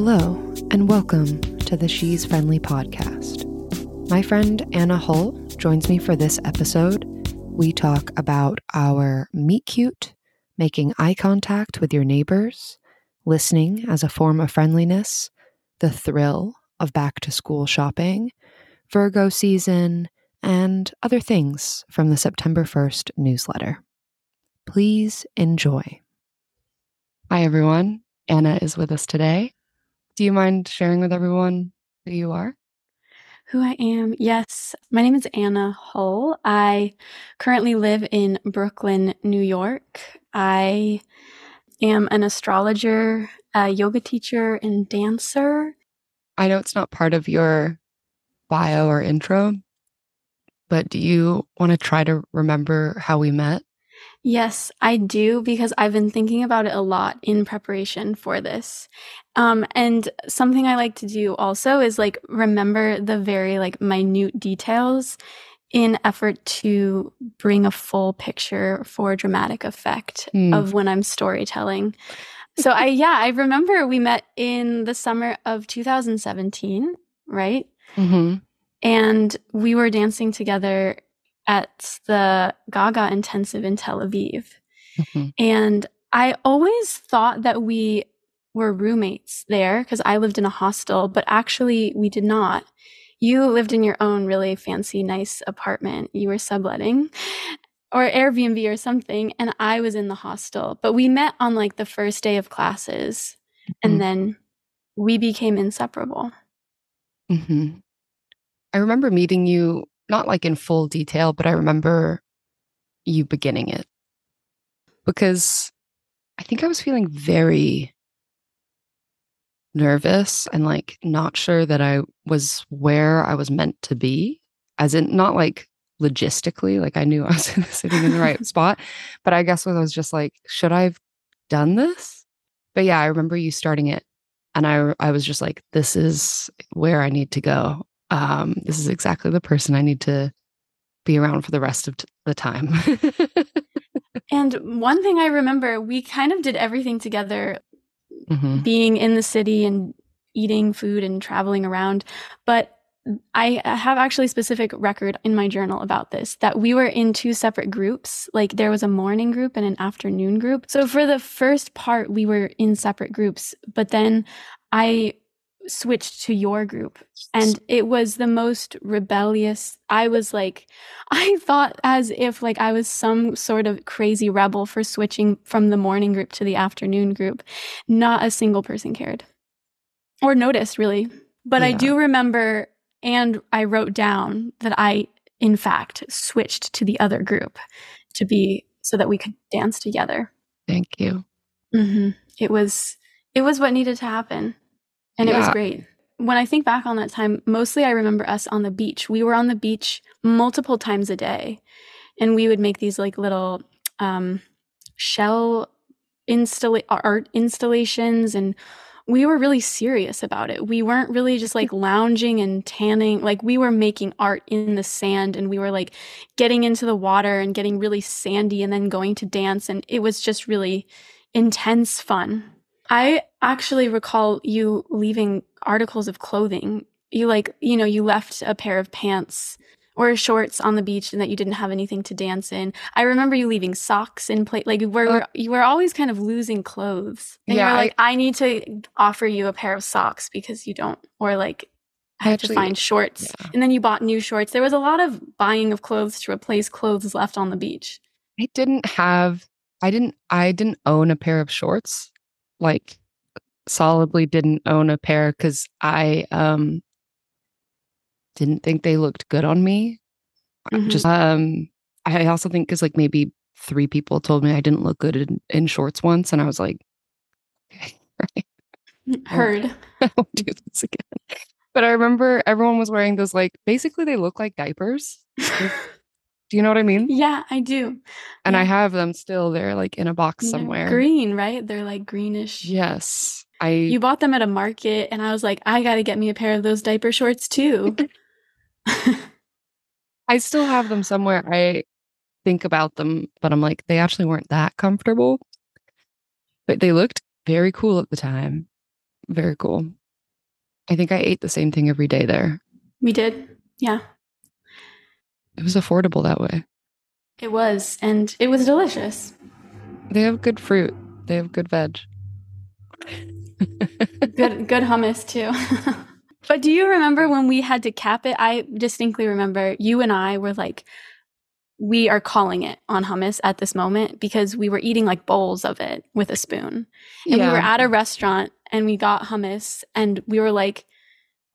Hello, and welcome to the She's Friendly podcast. My friend Anna Hull joins me for this episode. We talk about our meet cute, making eye contact with your neighbors, listening as a form of friendliness, the thrill of back to school shopping, Virgo season, and other things from the September 1st newsletter. Please enjoy. Hi, everyone. Anna is with us today. Do you mind sharing with everyone who you are? Who I am? Yes. My name is Anna Hull. I currently live in Brooklyn, New York. I am an astrologer, a yoga teacher, and dancer. I know it's not part of your bio or intro, but do you want to try to remember how we met? Yes, I do because I've been thinking about it a lot in preparation for this. Um, and something I like to do also is like remember the very like minute details in effort to bring a full picture for dramatic effect mm. of when I'm storytelling. So I yeah, I remember we met in the summer of 2017, right? Mm-hmm. And we were dancing together at the Gaga Intensive in Tel Aviv. Mm-hmm. And I always thought that we were roommates there because I lived in a hostel, but actually we did not. You lived in your own really fancy, nice apartment. You were subletting or Airbnb or something, and I was in the hostel. But we met on like the first day of classes, mm-hmm. and then we became inseparable. Mm-hmm. I remember meeting you not like in full detail, but I remember you beginning it because I think I was feeling very nervous and like not sure that I was where I was meant to be, as in not like logistically, like I knew I was sitting in the right spot, but I guess I was just like, should I have done this? But yeah, I remember you starting it and I I was just like, this is where I need to go um, this is exactly the person I need to be around for the rest of t- the time. and one thing I remember, we kind of did everything together, mm-hmm. being in the city and eating food and traveling around. But I have actually specific record in my journal about this that we were in two separate groups. Like there was a morning group and an afternoon group. So for the first part, we were in separate groups. But then I switched to your group and it was the most rebellious. I was like i thought as if like i was some sort of crazy rebel for switching from the morning group to the afternoon group. Not a single person cared. Or noticed really. But yeah. i do remember and i wrote down that i in fact switched to the other group to be so that we could dance together. Thank you. Mm-hmm. it was it was what needed to happen and yeah. it was great. When I think back on that time, mostly I remember us on the beach. We were on the beach multiple times a day, and we would make these like little um, shell installa- art installations and we were really serious about it. We weren't really just like lounging and tanning. Like we were making art in the sand and we were like getting into the water and getting really sandy and then going to dance. And it was just really intense fun. I actually recall you leaving articles of clothing. You like, you know, you left a pair of pants or shorts on the beach and that you didn't have anything to dance in. I remember you leaving socks in place. Like where uh, you were always kind of losing clothes. And yeah, like, I, I, need to offer you a pair of socks because you don't, or like I have to find shorts. Yeah. And then you bought new shorts. There was a lot of buying of clothes to replace clothes left on the beach. I didn't have I didn't I didn't own a pair of shorts like solidly didn't own a pair because I um didn't think they looked good on me. Mm-hmm. Just um I also think because like maybe three people told me I didn't look good in, in shorts once, and I was like, okay, right. Heard. I won't do this again. But I remember everyone was wearing those like basically they look like diapers. Do you know what I mean? Yeah, I do. And yeah. I have them still. They're like in a box They're somewhere. green, right? They're like greenish. Yes. I You bought them at a market and I was like, I got to get me a pair of those diaper shorts too. I still have them somewhere. I think about them, but I'm like, they actually weren't that comfortable. But they looked very cool at the time. Very cool. I think I ate the same thing every day there. We did. Yeah. It was affordable that way. It was, and it was delicious. They have good fruit. They have good veg. good good hummus too. but do you remember when we had to cap it? I distinctly remember you and I were like we are calling it on hummus at this moment because we were eating like bowls of it with a spoon. And yeah. we were at a restaurant and we got hummus and we were like,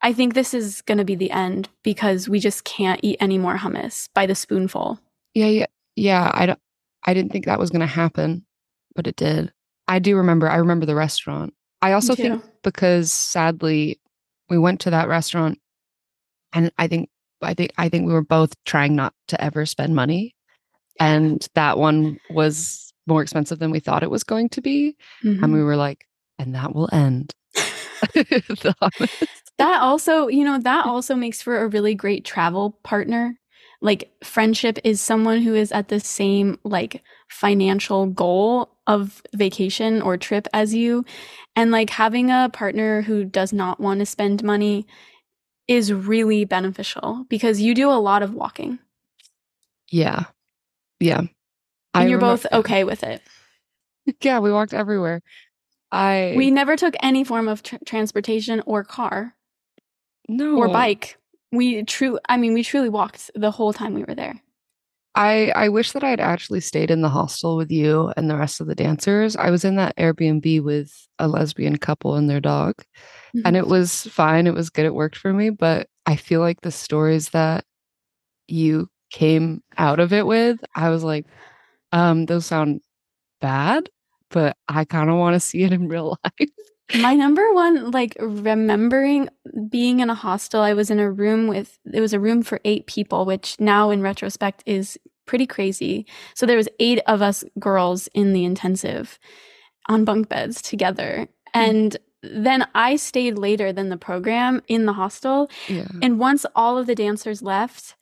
I think this is going to be the end because we just can't eat any more hummus by the spoonful. Yeah, yeah. Yeah, I don't I didn't think that was going to happen, but it did. I do remember I remember the restaurant. I also think because sadly we went to that restaurant and I think I think I think we were both trying not to ever spend money. And that one was more expensive than we thought it was going to be. Mm-hmm. And we mm-hmm. were like, and that will end. that also, you know, that also makes for a really great travel partner. Like friendship is someone who is at the same like financial goal of vacation or trip as you. And like having a partner who does not want to spend money is really beneficial because you do a lot of walking. Yeah. Yeah. And I you're remember- both okay with it. yeah, we walked everywhere. I We never took any form of tr- transportation or car. No. Or bike. We true I mean we truly walked the whole time we were there. I I wish that I had actually stayed in the hostel with you and the rest of the dancers. I was in that Airbnb with a lesbian couple and their dog. Mm-hmm. And it was fine. It was good. It worked for me, but I feel like the stories that you came out of it with, I was like, um, those sound bad, but I kind of want to see it in real life. My number one, like remembering being in a hostel, I was in a room with, it was a room for eight people, which now in retrospect is pretty crazy. So there was eight of us girls in the intensive on bunk beds together. Hmm. And then I stayed later than the program in the hostel. Yeah. And once all of the dancers left,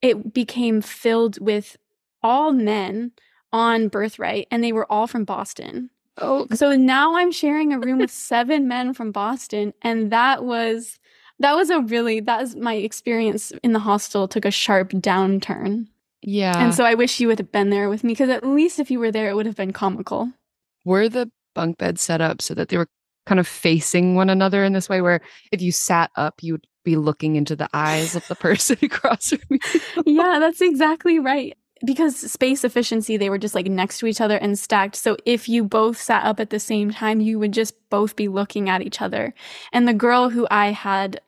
it became filled with all men on birthright and they were all from Boston. Oh, so now I'm sharing a room with seven men from Boston, and that was that was a really that was my experience in the hostel took a sharp downturn. Yeah, and so I wish you would have been there with me because at least if you were there, it would have been comical. Were the bunk beds set up so that they were kind of facing one another in this way, where if you sat up, you'd be looking into the eyes of the person across from you? yeah, that's exactly right because space efficiency, they were just like next to each other and stacked. So if you both sat up at the same time, you would just both be looking at each other. And the girl who I had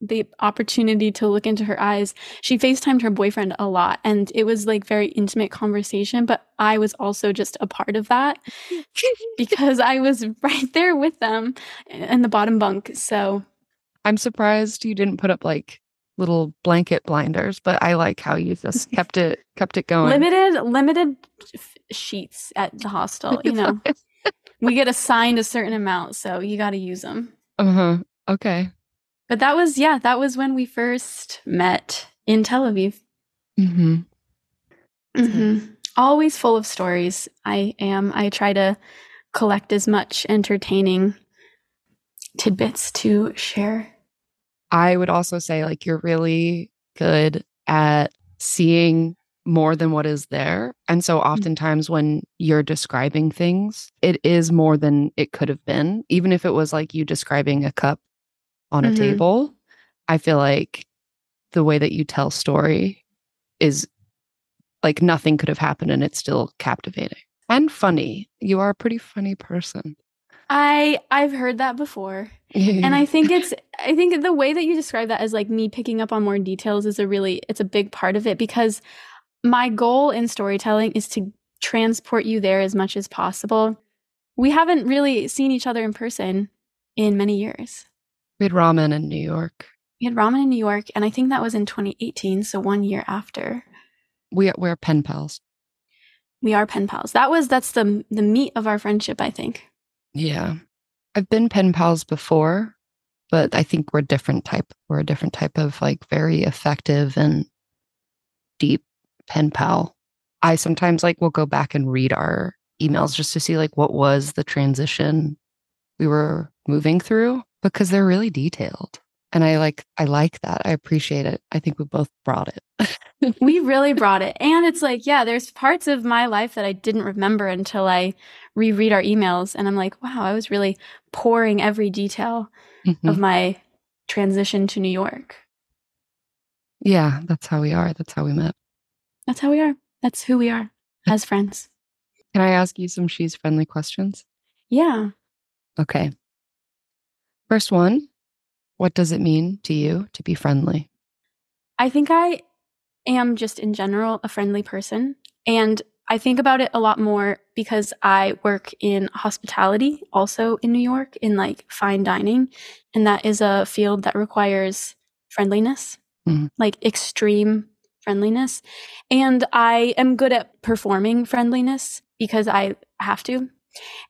the opportunity to look into her eyes, she FaceTimed her boyfriend a lot. And it was like very intimate conversation, but I was also just a part of that because I was right there with them in the bottom bunk. So I'm surprised you didn't put up like little blanket blinders, but I like how you just kept it kept it going. Limited limited sheets at the hostel, you know. we get assigned a certain amount, so you got to use them. Uh-huh. Okay. But that was yeah, that was when we first met in Tel Aviv. Mhm. Mhm. Always full of stories. I am. I try to collect as much entertaining tidbits to share I would also say like you're really good at seeing more than what is there. And so mm. oftentimes when you're describing things, it is more than it could have been. Even if it was like you describing a cup on a mm-hmm. table, I feel like the way that you tell story is like nothing could have happened and it's still captivating and funny. You are a pretty funny person. I I've heard that before. and I think it's I think the way that you describe that as like me picking up on more details is a really it's a big part of it because my goal in storytelling is to transport you there as much as possible. We haven't really seen each other in person in many years. We had ramen in New York. We had ramen in New York, and I think that was in 2018, so one year after. We we're pen pals. We are pen pals. That was that's the the meat of our friendship, I think. Yeah. I've been pen pals before, but I think we're different type. We're a different type of like very effective and deep pen pal. I sometimes like will go back and read our emails just to see like what was the transition we were moving through because they're really detailed. And I like I like that. I appreciate it. I think we both brought it. we really brought it. And it's like, yeah, there's parts of my life that I didn't remember until I reread our emails and I'm like, wow, I was really pouring every detail mm-hmm. of my transition to New York. Yeah, that's how we are. That's how we met. That's how we are. That's who we are as friends. Can I ask you some she's friendly questions? Yeah. Okay. First one What does it mean to you to be friendly? I think I am just in general a friendly person. And I think about it a lot more because I work in hospitality, also in New York, in like fine dining. And that is a field that requires friendliness, mm-hmm. like extreme friendliness. And I am good at performing friendliness because I have to.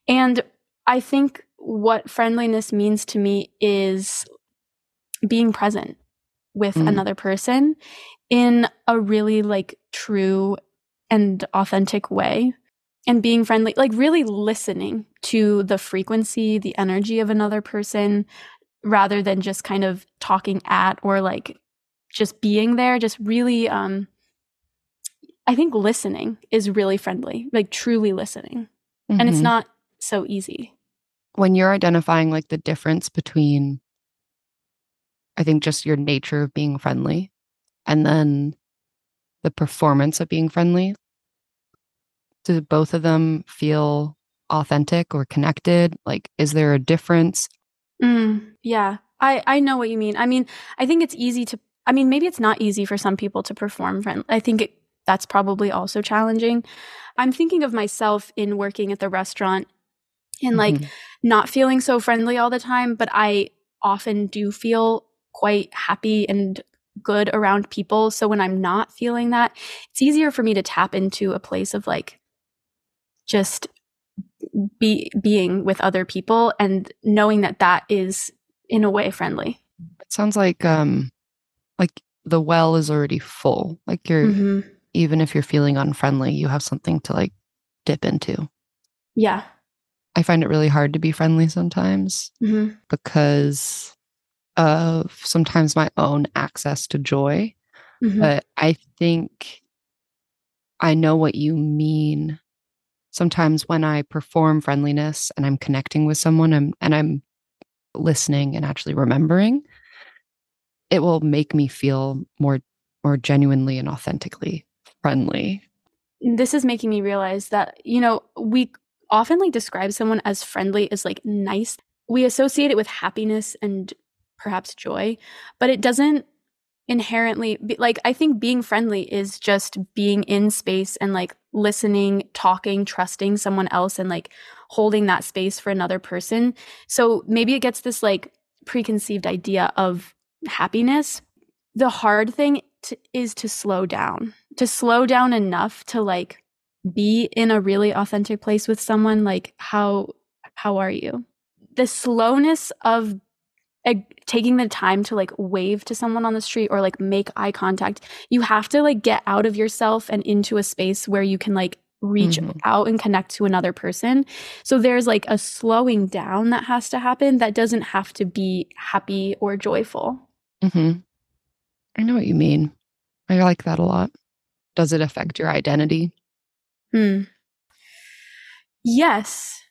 And I think what friendliness means to me is being present with mm. another person in a really like true and authentic way and being friendly like really listening to the frequency the energy of another person rather than just kind of talking at or like just being there just really um i think listening is really friendly like truly listening mm-hmm. and it's mm-hmm. not so easy when you're identifying like the difference between i think just your nature of being friendly and then the performance of being friendly. Do both of them feel authentic or connected? Like is there a difference? Mm, yeah. I i know what you mean. I mean i think it's easy to i mean maybe it's not easy for some people to perform friendly i think it, that's probably also challenging. I'm thinking of myself in working at the restaurant and like mm-hmm. not feeling so friendly all the time, but I often do feel quite happy and good around people. So when I'm not feeling that, it's easier for me to tap into a place of like just be being with other people and knowing that that is in a way friendly. It sounds like um like the well is already full. Like you're mm-hmm. even if you're feeling unfriendly, you have something to like dip into. Yeah. I find it really hard to be friendly sometimes mm-hmm. because of sometimes my own access to joy. Mm-hmm. But I think I know what you mean. Sometimes when I perform friendliness and I'm connecting with someone I'm, and I'm listening and actually remembering, it will make me feel more more genuinely and authentically friendly. This is making me realize that, you know, we often like describe someone as friendly as like nice. We associate it with happiness and perhaps joy, but it doesn't inherently be, like I think being friendly is just being in space and like listening, talking, trusting someone else and like holding that space for another person. So maybe it gets this like preconceived idea of happiness. The hard thing to, is to slow down, to slow down enough to like be in a really authentic place with someone like how how are you the slowness of taking the time to like wave to someone on the street or like make eye contact you have to like get out of yourself and into a space where you can like reach mm-hmm. out and connect to another person so there's like a slowing down that has to happen that doesn't have to be happy or joyful mm-hmm. i know what you mean i like that a lot does it affect your identity Hmm. Yes.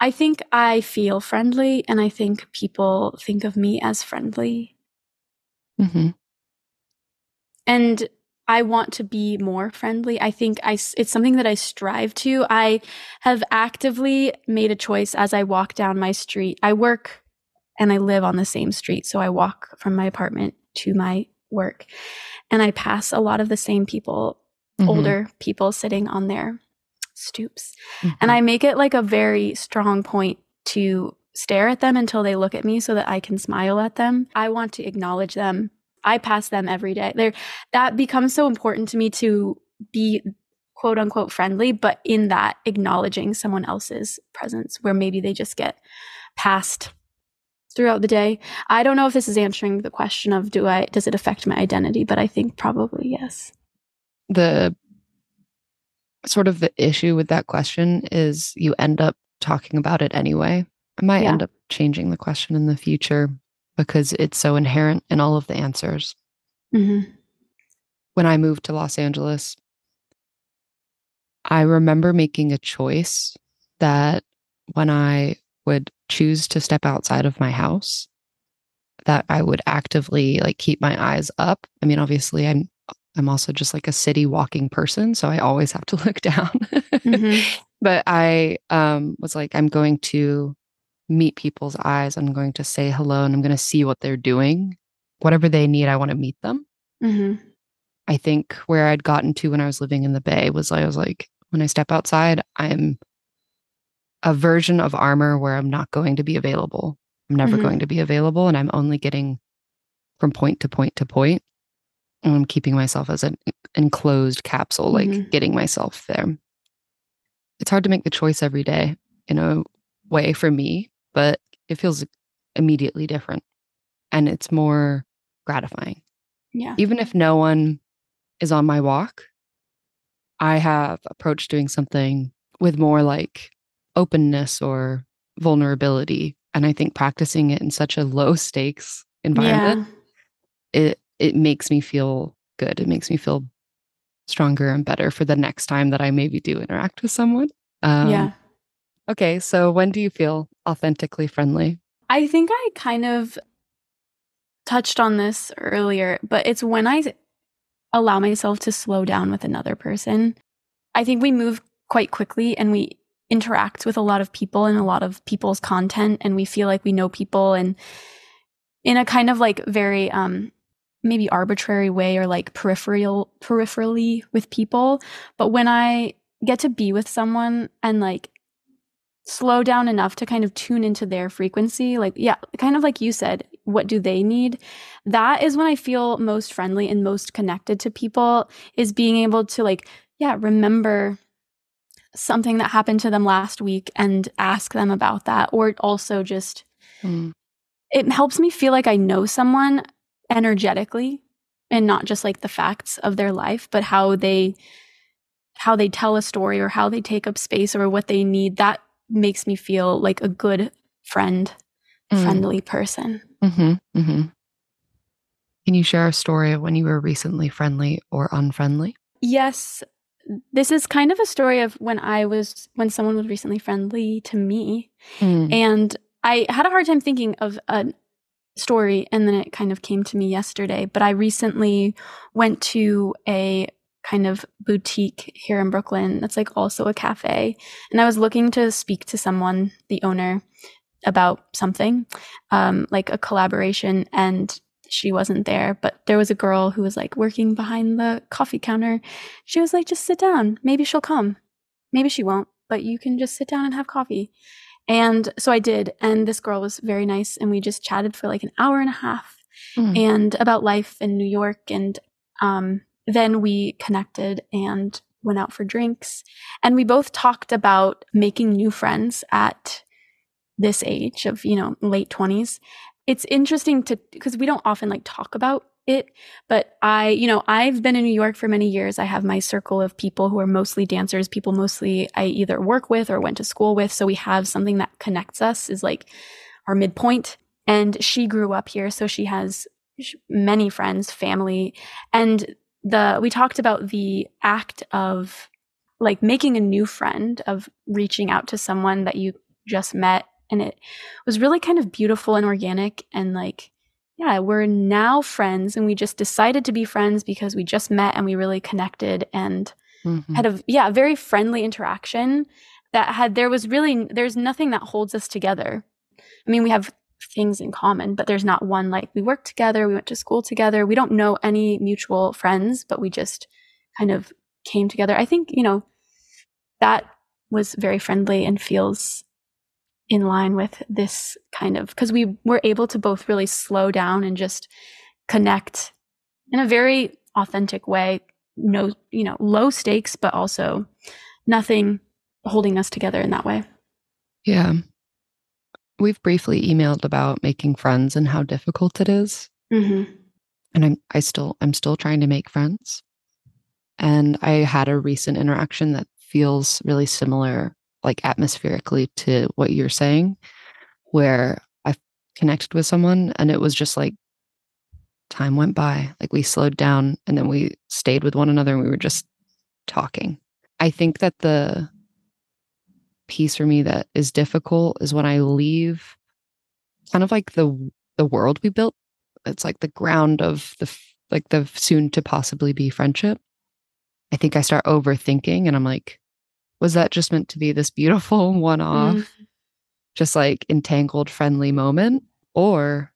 I think I feel friendly and I think people think of me as friendly. Mm-hmm. And I want to be more friendly. I think I, it's something that I strive to. I have actively made a choice as I walk down my street. I work and I live on the same street. So I walk from my apartment to my work and I pass a lot of the same people mm-hmm. older people sitting on their stoops. Mm-hmm. And I make it like a very strong point to stare at them until they look at me so that I can smile at them. I want to acknowledge them. I pass them every day. There that becomes so important to me to be quote unquote friendly, but in that acknowledging someone else's presence where maybe they just get passed throughout the day. I don't know if this is answering the question of do I does it affect my identity, but I think probably yes the sort of the issue with that question is you end up talking about it anyway. I might Yeah. end up changing the question in the future because it's so inherent in all of the answers. hmm When I moved to Los Angeles, I remember making a choice that when I would choose to step outside of my house, that I would actively like keep my eyes up. I mean, obviously I'm I'm also just like a city walking person, so I always have to look down. hmm but I um was like I'm going to meet people's eyes. I'm going to say hello and I'm going to see what they're doing. Whatever they need, I want to meet them. hmm I think where I'd gotten to when I was living in the Bay was I was like, when I step outside, I'm a version of armor where I'm not going to be available. I'm never Mhm. going to be available, and I'm only getting from point to point to point. I'm keeping myself as an enclosed capsule, like Mhm. getting myself there. It's hard to make the choice every day in a way for me, but it feels immediately different and it's more gratifying Yeah. even if no one is on my walk, I have approached doing something with more like openness or vulnerability. And I think practicing it in such a low stakes environment, it it makes me feel good. It makes me feel stronger and better for the next time that I maybe do interact with someone. Um, yeah. Okay. So when do you feel authentically friendly? I think I kind of touched on this earlier, but it's when I allow myself to slow down with another person. I think we move quite quickly and we interact with a lot of people and a lot of people's content and we feel like we know people and in a kind of like very um maybe arbitrary way or like peripheral peripherally with people. But when i get to be with someone and like slow down enough to kind of tune into their frequency like yeah kind of like you said what do they need? That is when i feel most friendly and most connected to people is being able to like yeah remember something that happened to them last week and ask them about that. Or also just Mm, it helps me feel like i know someone energetically and not just like the facts of their life but how they how they tell a story or how they take up space or what they need that makes me feel like a good friend mm, friendly person. Mhm, mhm. Can you share a story of when you were recently friendly or unfriendly? yes. This is kind of a story of when i was when someone was recently friendly to me. Mm, And I had a hard time thinking of a story, and then it kind of came to me yesterday. But I recently went to a kind of boutique here in Brooklyn that's like also a cafe. And I was looking to speak to someone, the owner, about something, um, like a collaboration. And she wasn't there, but there was a girl who was like working behind the coffee counter. She was like, just sit down. Maybe she'll come. Maybe she won't, but you can just sit down and have coffee. And so I did. And this girl was very nice. And we just chatted for like an hour and a half mm, and about life in New York. And um, then we connected and went out for drinks. And we both talked about making new friends at this age of, you know, late 20s. It's interesting to, because we don't often like talk about it, but I, you know, I've been in New York for many years. I have my circle of people who are mostly dancers, people mostly I either work with or went to school with. So we have something that connects us is like our midpoint. And she grew up here. So she has many friends, family. And the, we talked about the act of like making a new friend, of reaching out to someone that you just met. And it was really kind of beautiful and organic and like, yeah, we're now friends and we just decided to be friends because we just met and we really connected and mhm. had a yeah, very friendly interaction that had there was really there's nothing that holds us together. I mean, we have things in common, but there's not one like we worked together, we went to school together. We don't know any mutual friends, but we just kind of came together. I think, you know, that was very friendly and feels in line with this kind of because we were able to both really slow down and just connect in a very authentic way no you know low stakes but also nothing holding us together in that way Yeah. We've briefly emailed about making friends and how difficult it is. mm-hmm. And I'm I still I'm still trying to make friends. And I had a recent interaction that feels really similar, like atmospherically to what you're saying. where I connected with someone and it was just like time went by. Like we slowed down and then we stayed with one another and we were just talking. I think that the piece for me that is difficult is when I leave kind of like the the world we built. It's like the ground of the like the soon to possibly be friendship. I think I start overthinking and I'm like, was that just meant to be this beautiful one off, mm. just like entangled, friendly moment? Or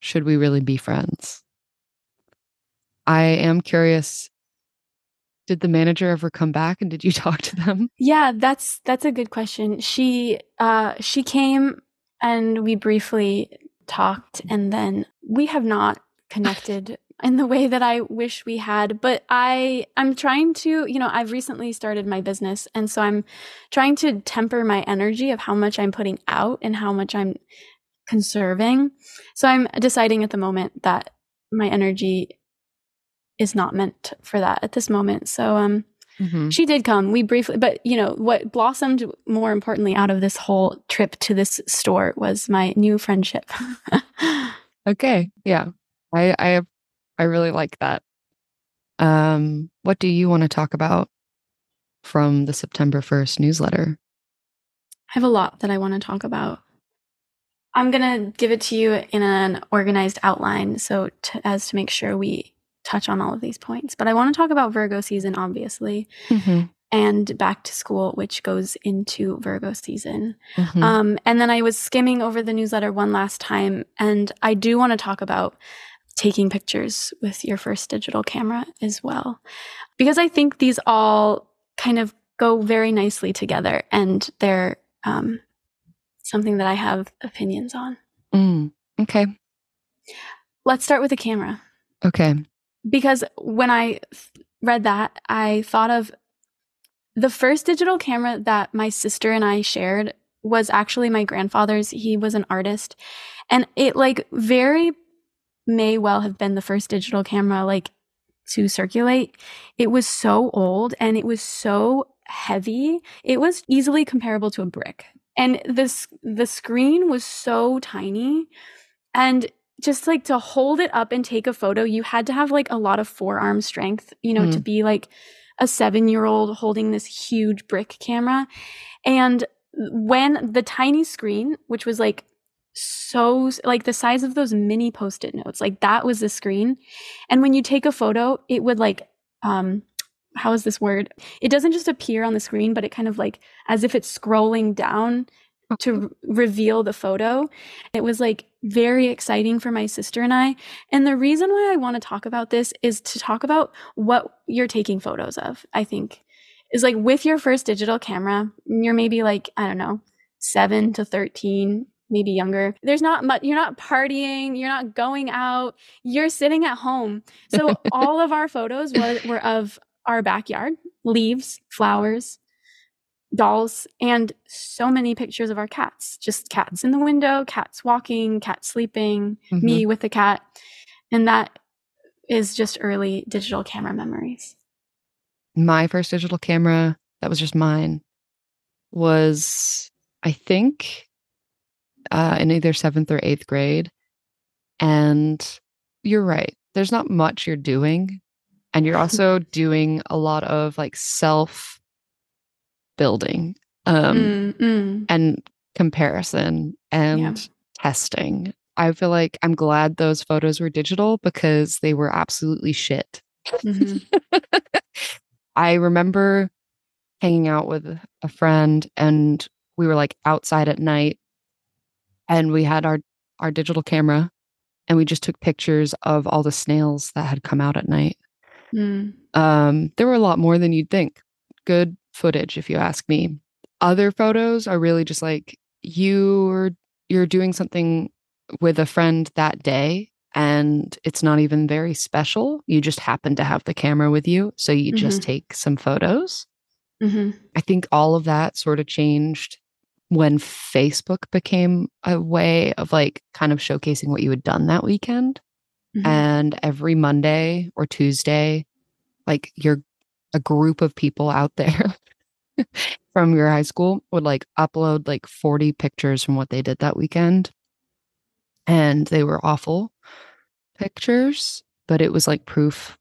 should we really be friends? I am curious. Did the manager ever come back and did you talk to them? Yeah, that's that's a good question. She uh she came and we briefly talked and then we have not connected in the way that I wish we had. But I, I'm trying to, you know, I've recently started my business. And so I'm trying to temper my energy of how much I'm putting out and how much I'm conserving. So I'm deciding at the moment that my energy is not meant for that at this moment. So, um, Mm-hmm. She did come. We briefly, but you know, what blossomed more importantly out of this whole trip to this store was my new friendship. okay. Yeah. I, I I really like that. Um, what do you want to talk about from the September 1st newsletter? I have a lot that I want to talk about. I'm going to give it to you in an organized outline so to, as to make sure we touch on all of these points. But I want to talk about Virgo season, obviously, mm-hmm. and back to school, which goes into Virgo season. Mm-hmm. Um, and then I was skimming over the newsletter one last time, and I do want to talk about taking pictures with your first digital camera as well. Because I think these all kind of go very nicely together and they're um, something that I have opinions on. Mm, okay. Let's start with the camera. Okay. Because when I read that, I thought of the first digital camera that my sister and I shared was actually my grandfather's. He was an artist. And it like very may well have been the first digital camera like to circulate. It was so old and it was so heavy. It was easily comparable to a brick. And this the screen was so tiny and just like to hold it up and take a photo, you had to have like a lot of forearm strength, you know, mm. to be like a 7-year-old holding this huge brick camera. And when the tiny screen, which was like so like the size of those mini post-it notes like that was the screen. And when you take a photo it would like um how is this word? It doesn't just appear on the screen but it kind of like as if it's scrolling down to r- reveal the photo. It was like very exciting for my sister and I. And the reason why I want to talk about this is to talk about what you're taking photos of I think. Is like with your first digital camera you're maybe like I don't know 7 to 13 maybe younger. There's not much, you're not partying, you're not going out, you're sitting at home. So all of our photos were, were of our backyard, leaves, flowers, dolls, and so many pictures of our cats. Just cats in the window, cats walking, cats sleeping, mm-hmm. me with the cat. And that is just early digital camera memories. My first digital camera, that was just mine, was I think uh, in either seventh or eighth grade. And you're right. There's not much you're doing. And you're also doing a lot of like self building um, and comparison and yeah. testing. I feel like I'm glad those photos were digital because they were absolutely shit. Mm-hmm. I remember hanging out with a friend and we were like outside at night and we had our our digital camera and we just took pictures of all the snails that had come out at night. Mm. Um, there were a lot more than you'd think. Good footage, if you ask me. Other photos are really just like you're you're doing something with a friend that day and it's not even very special. You just happen to have the camera with you, so you mm-hmm. just take some photos. Mm-hmm. I think all of that sort of changed when Facebook became a way of like kind of showcasing what you had done that weekend. Mm-hmm. And every Monday or Tuesday, like you're a group of people out there from your high school would like upload like 40 pictures from what they did that weekend. And they were awful pictures, but it was like proof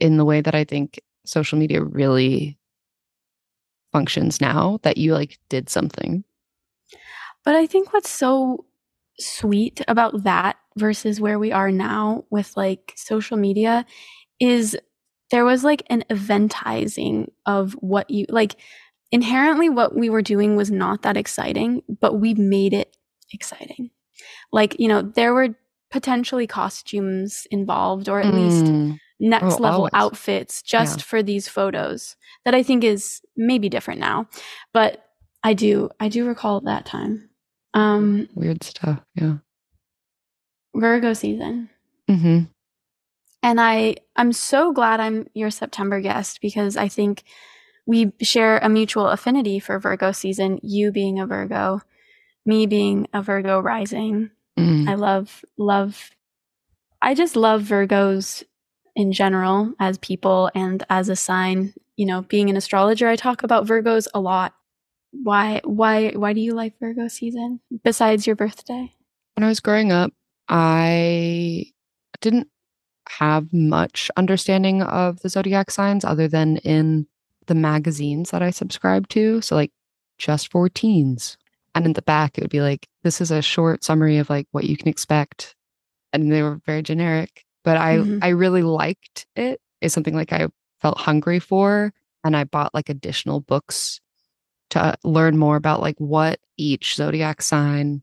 in the way that I think social media really functions now that you like did something. But I think what's so sweet about that versus where we are now with like social media is there was like an eventizing of what you like inherently what we were doing was not that exciting, but we made it exciting. Like, you know, there were potentially costumes involved or at mm. least next oh, level always. outfits just yeah. for these photos that I think is maybe different now. But I do I do recall that time. Um weird stuff, yeah. Virgo season. Mm-hmm. And I I'm so glad I'm your September guest because I think we share a mutual affinity for Virgo season, you being a Virgo, me being a Virgo rising. Mm. I love, love, I just love Virgos in general as people and as a sign. You know, being an astrologer, I talk about Virgos a lot. Why, why, why do you like Virgo season besides your birthday? When I was growing up, I didn't have much understanding of the zodiac signs other than in the magazines that I subscribed to. So, like, just for teens. And in the back, it would be like, this is a short summary of like what you can expect. And they were very generic, but I, mm-hmm. I really liked it. It's something like I felt hungry for. And I bought like additional books to learn more about like what each zodiac sign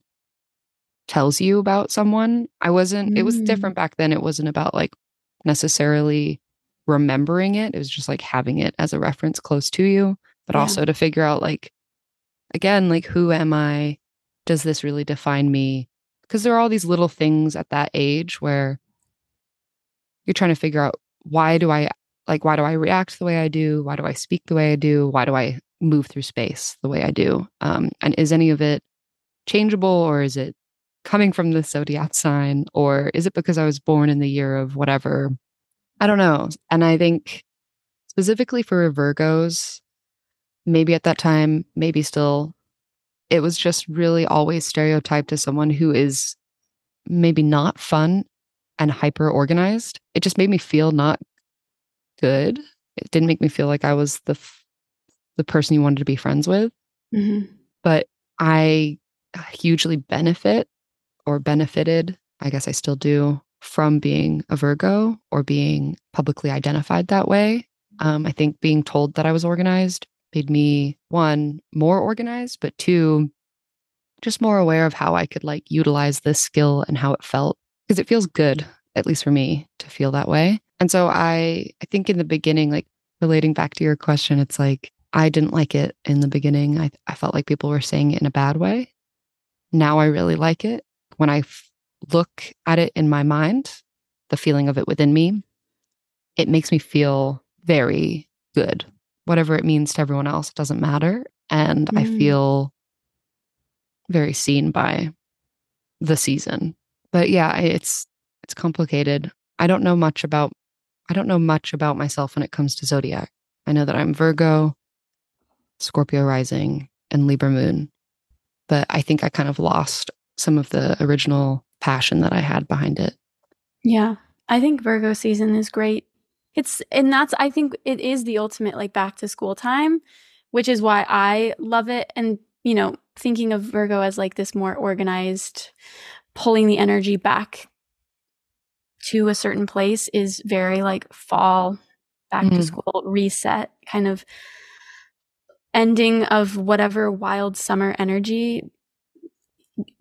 tells you about someone. I wasn't, mm. it was mm. different back then. It wasn't about like necessarily remembering it. It was just like having it as a reference close to you, but yeah. also to figure out like again, like who am I? Does this really define me? Because there are all these little things at that age where you're trying to figure out why do I like why do I react the way I do? Why do I speak the way I do? Why do I move through space the way I do? Um, and is any of it changeable or is it coming from the zodiac sign or is it because I was born in the year of whatever I don't know. And I think specifically for Virgos, maybe at that time, maybe still, it was just really always stereotyped as someone who is maybe not fun and hyper organized. It just made me feel not good. It didn't make me feel like I was the the person you wanted to be friends with. Mm-hmm. But I hugely benefit or benefited, I guess I still do, from being a Virgo or being publicly identified that way. Um, I think being told that I was organized made me, one, more organized, but two, just more aware of how I could like utilize this skill and how it felt. Because it feels good, at least for me, to feel that way. And so I I think in the beginning, like relating back to your question, it's like I didn't like it in the beginning. I, I felt like people were saying it in a bad way. Now I really like it. When I look at it in my mind, the feeling of it within me, it makes me feel very good. Whatever it means to everyone else, it doesn't matter. And mm. I feel very seen by the season. But yeah, it's it's complicated. I don't know much about I don't know much about myself when it comes to zodiac. I know that I'm Virgo, Scorpio rising, and Libra moon. But I think I kind of lost some of the original passion that I had behind it. Yeah. I think Virgo season is great. It's and that's I think it is the ultimate like back to school time, which is why I love it and you know, thinking of Virgo as like this more organized pulling the energy back to a certain place is very like fall back mm-hmm. to school reset kind of ending of whatever wild summer energy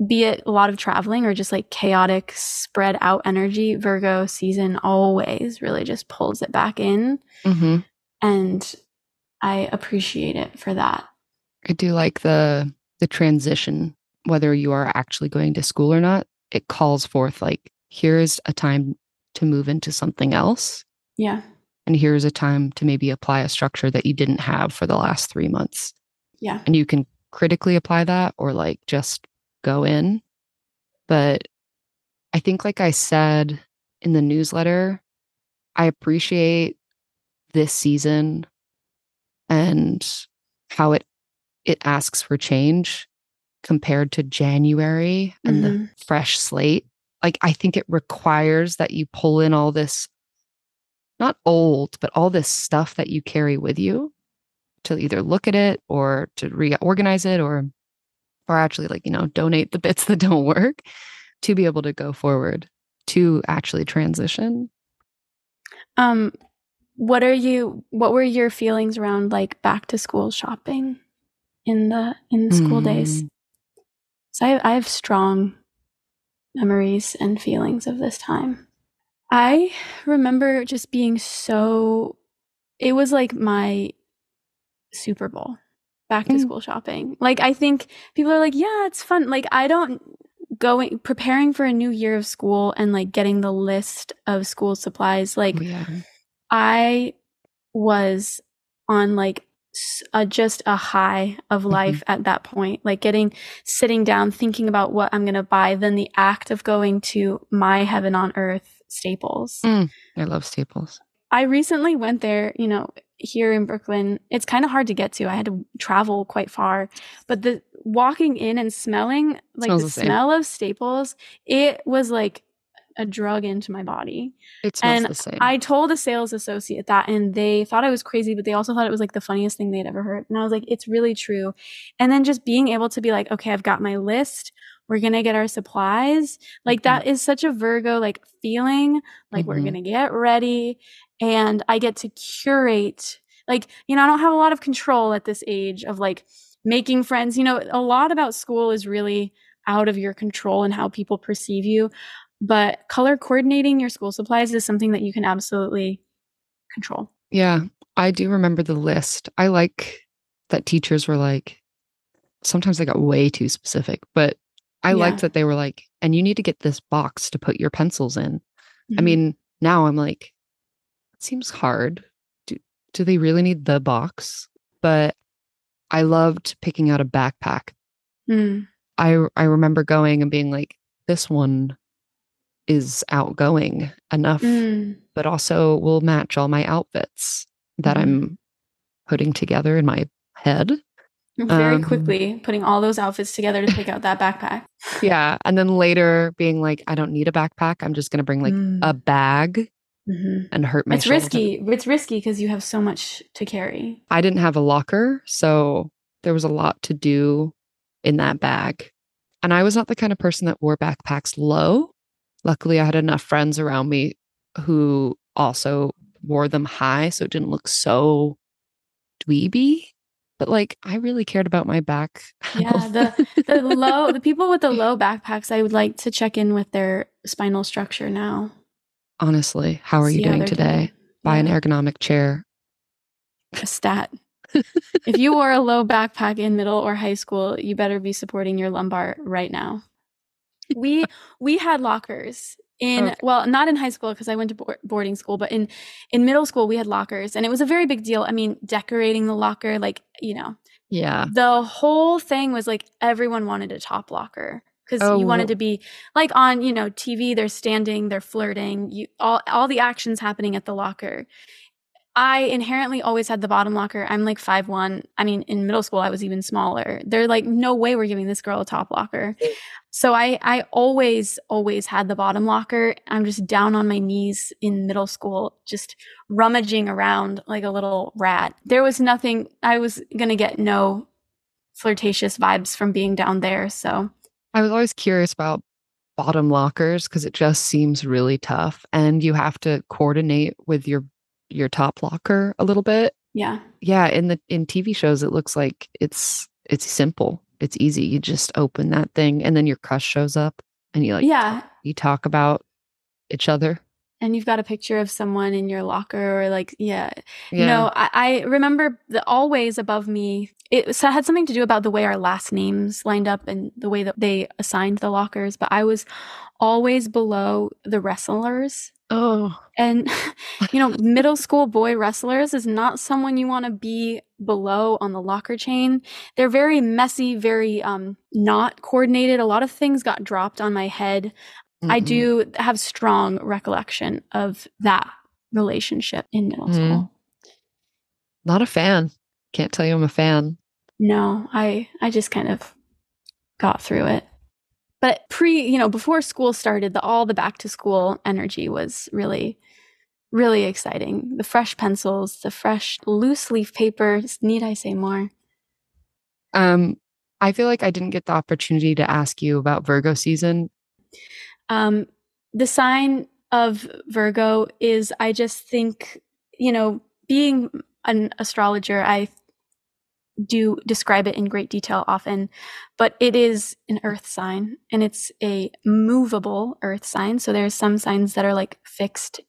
be it a lot of traveling or just like chaotic spread out energy virgo season always really just pulls it back in. Mm-hmm. and i appreciate it for that. I do like the the transition whether you are actually going to school or not. It calls forth like here's a time to move into something else. Yeah and here's a time to maybe apply a structure that you didn't have for the last three months yeah and you can critically apply that or like just go in. But I think, like I said in the newsletter, I appreciate this season and how it it asks for change compared to January and Mhm. the fresh slate. Like, I think it requires that you pull in all this, not old, but all this stuff that you carry with you to either look at it or to reorganize it or or actually like you know donate the bits that don't work to be able to go forward to actually transition Um, what are you? What were your feelings around like back to school shopping in the in the school days? Mm. So I, I have strong memories and feelings of this time. I remember just being so. It was like my Super Bowl back to Mm. school shopping. Like I think people are like, yeah, it's fun. Like I don't going preparing for a new year of school and like getting the list of school supplies like Oh, yeah I was on like a, just a high of life at that point, like getting sitting down, thinking about what I'm going to buy, then the act of going to my heaven on earth staples. Mm, i love staples I recently went there, you know, here in Brooklyn. It's kind of hard to get to. I had to travel quite far, but the walking in and smelling like the, the smell of staples, it was like a drug into my body. it smells And the same I told a sales associate that, and they thought I was crazy, but they also thought it was like the funniest thing they'd ever heard. And I was like, it's really true. And then just being able to be like, okay, I've got my list. We're going to get our supplies. Like, Mhm. that is such a Virgo like feeling. Like, we're Mhm. going to get ready, and I get to curate. Like, you know, I don't have a lot of control at this age of like making friends. You know, a lot about school is really out of your control and how people perceive you but color coordinating your school supplies is something that you can absolutely control. Yeah, I do remember the list. I like that teachers were like, sometimes they got way too specific, but I liked that they were like, and you need to get this box to put your pencils in. I Mhm. mean, now I'm like, it seems hard. Do, do they really need the box? But I loved picking out a backpack. Mm. I I remember going and being like, this one is outgoing enough Mm. but also will match all my outfits that Mhm. I'm putting together in my head. Very Um, quickly putting all those outfits together to pick out that backpack. Yeah. And then later being like, I don't need a backpack. I'm just going to bring like Mm. a bag Mhm. and hurt my It's shoulder. risky. It's risky because you have so much to carry. I didn't have a locker. So there was a lot to do in that bag. And I was not the kind of person that wore backpacks low. Luckily, I had enough friends around me who also wore them high. So it didn't look so dweeby. But like, I really cared about my back. Yeah, the the low the people with the low backpacks, I would like to check in with their spinal structure now. Honestly, how are you See how doing today? doing. Buy an ergonomic chair. a stat. if you wore a low backpack in middle or high school, you better be supporting your lumbar right now. We we had lockers in Okay. well, not in high school because I went to board, boarding school, but in in middle school we had lockers, and it was a very big deal. I mean, decorating the locker, like you know, Yeah. the whole thing was like everyone wanted a top locker because Oh, you wanted oh. to be like on you know TV. They're standing, they're flirting, you all all the actions happening at the locker. I inherently always had the bottom locker. I'm like five one. I mean, in middle school, I was even smaller. They're like, no way, we're giving this girl a top locker. So I I always always had the bottom locker. I'm just down on my knees in middle school, just rummaging around like a little rat. There was nothing. I was gonna get no flirtatious vibes from being down there. So I was always curious about bottom lockers because it just seems really tough and you have to coordinate with your your top locker a little bit. yeah, Yeah, in the in TV shows it looks like it's it's simple. It's easy. You just open that thing and then your crush shows up and you like yeah. you talk about each other. And you've got a picture of someone in your locker, or like, yeah, Yeah. No, I, I remember the always above me. It had something to do about the way our last names lined up and the way that they assigned the lockers. But I was always below the wrestlers. Oh. And, you know, middle school boy wrestlers is not someone you want to be below on the locker chain. They're very messy, very um, not coordinated. A lot of things got dropped on my head. I Mm-mm. do have strong recollection of that relationship in middle Mhm. school. Not a fan. Can't tell you I'm a fan. No, I I just kind of got through it. But pre, you know, before school started, the all the back to school energy was really really exciting. The fresh pencils, the fresh loose leaf paper, need I say more? Um I feel like I didn't get the opportunity to ask you about Virgo season. Um the sign of Virgo is I just think, you know, being an astrologer, I do describe it in great detail often, but it is an earth sign and it's a movable earth sign. So there's some signs that are like fixed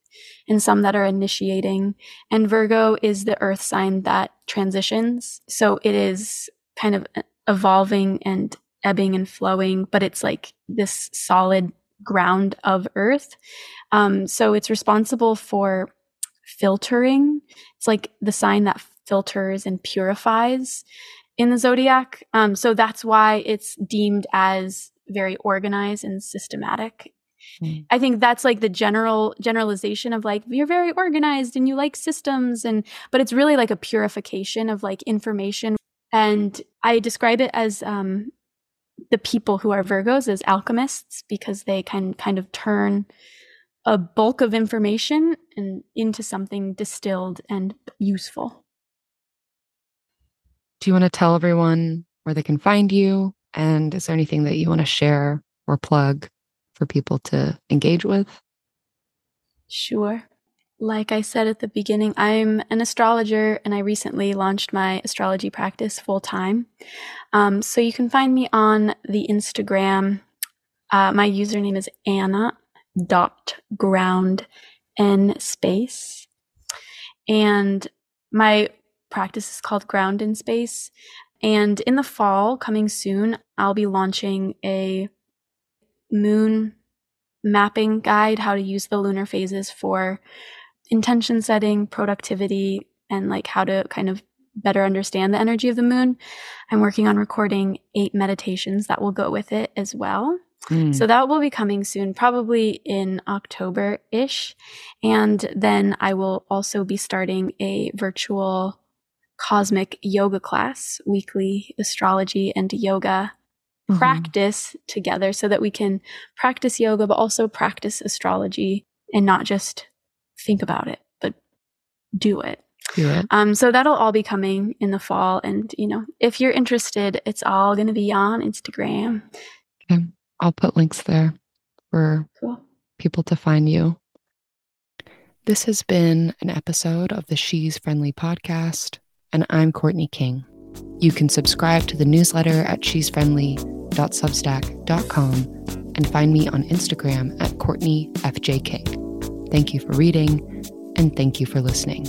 and some that are initiating. And Virgo is the earth sign that transitions. So it is kind of evolving and ebbing and flowing, but it's like this solid ground of earth. Um, so it's responsible for filtering. It's like the sign that filters and purifies in the zodiac. Um, so that's why it's deemed as very organized and systematic. Mm. I think that's like the general generalization of like you're very organized and you like systems and but it's really like a purification of like information and I describe it as um, the people who are Virgos as alchemists because they can kind of turn a bulk of information and into something distilled and useful. Do you want to tell everyone where they can find you? And is there anything that you want to share or plug for people to engage with? Sure. Like I said at the beginning, I'm an astrologer and I recently launched my astrology practice full time. Um, so you can find me on the Instagram. Uh, my username is Anna dot ground n space. And my practice is called Ground and Space. And in the fall, coming soon, I'll be launching a moon mapping guide, how to use the lunar phases for intention setting, productivity, and like how to kind of better understand the energy of the moon. I'm working on recording eight meditations that will go with it as well. Mm. So that will be coming soon, probably in October ish. And then I will also be starting a virtual cosmic yoga class, weekly astrology and yoga mm-hmm. practice together so that we can practice yoga, but also practice astrology and not just think about it, but do it. Do it. Um, so that'll all be coming in the fall. And, you know, if you're interested, it's all going to be on Instagram. Okay. I'll put links there for cool. people to find you. This has been an episode of the She's Friendly podcast, and I'm Courtney King. You can subscribe to the newsletter at she'sfriendly.substack.com and find me on Instagram at Courtney FJ King. Thank you for reading, and thank you for listening.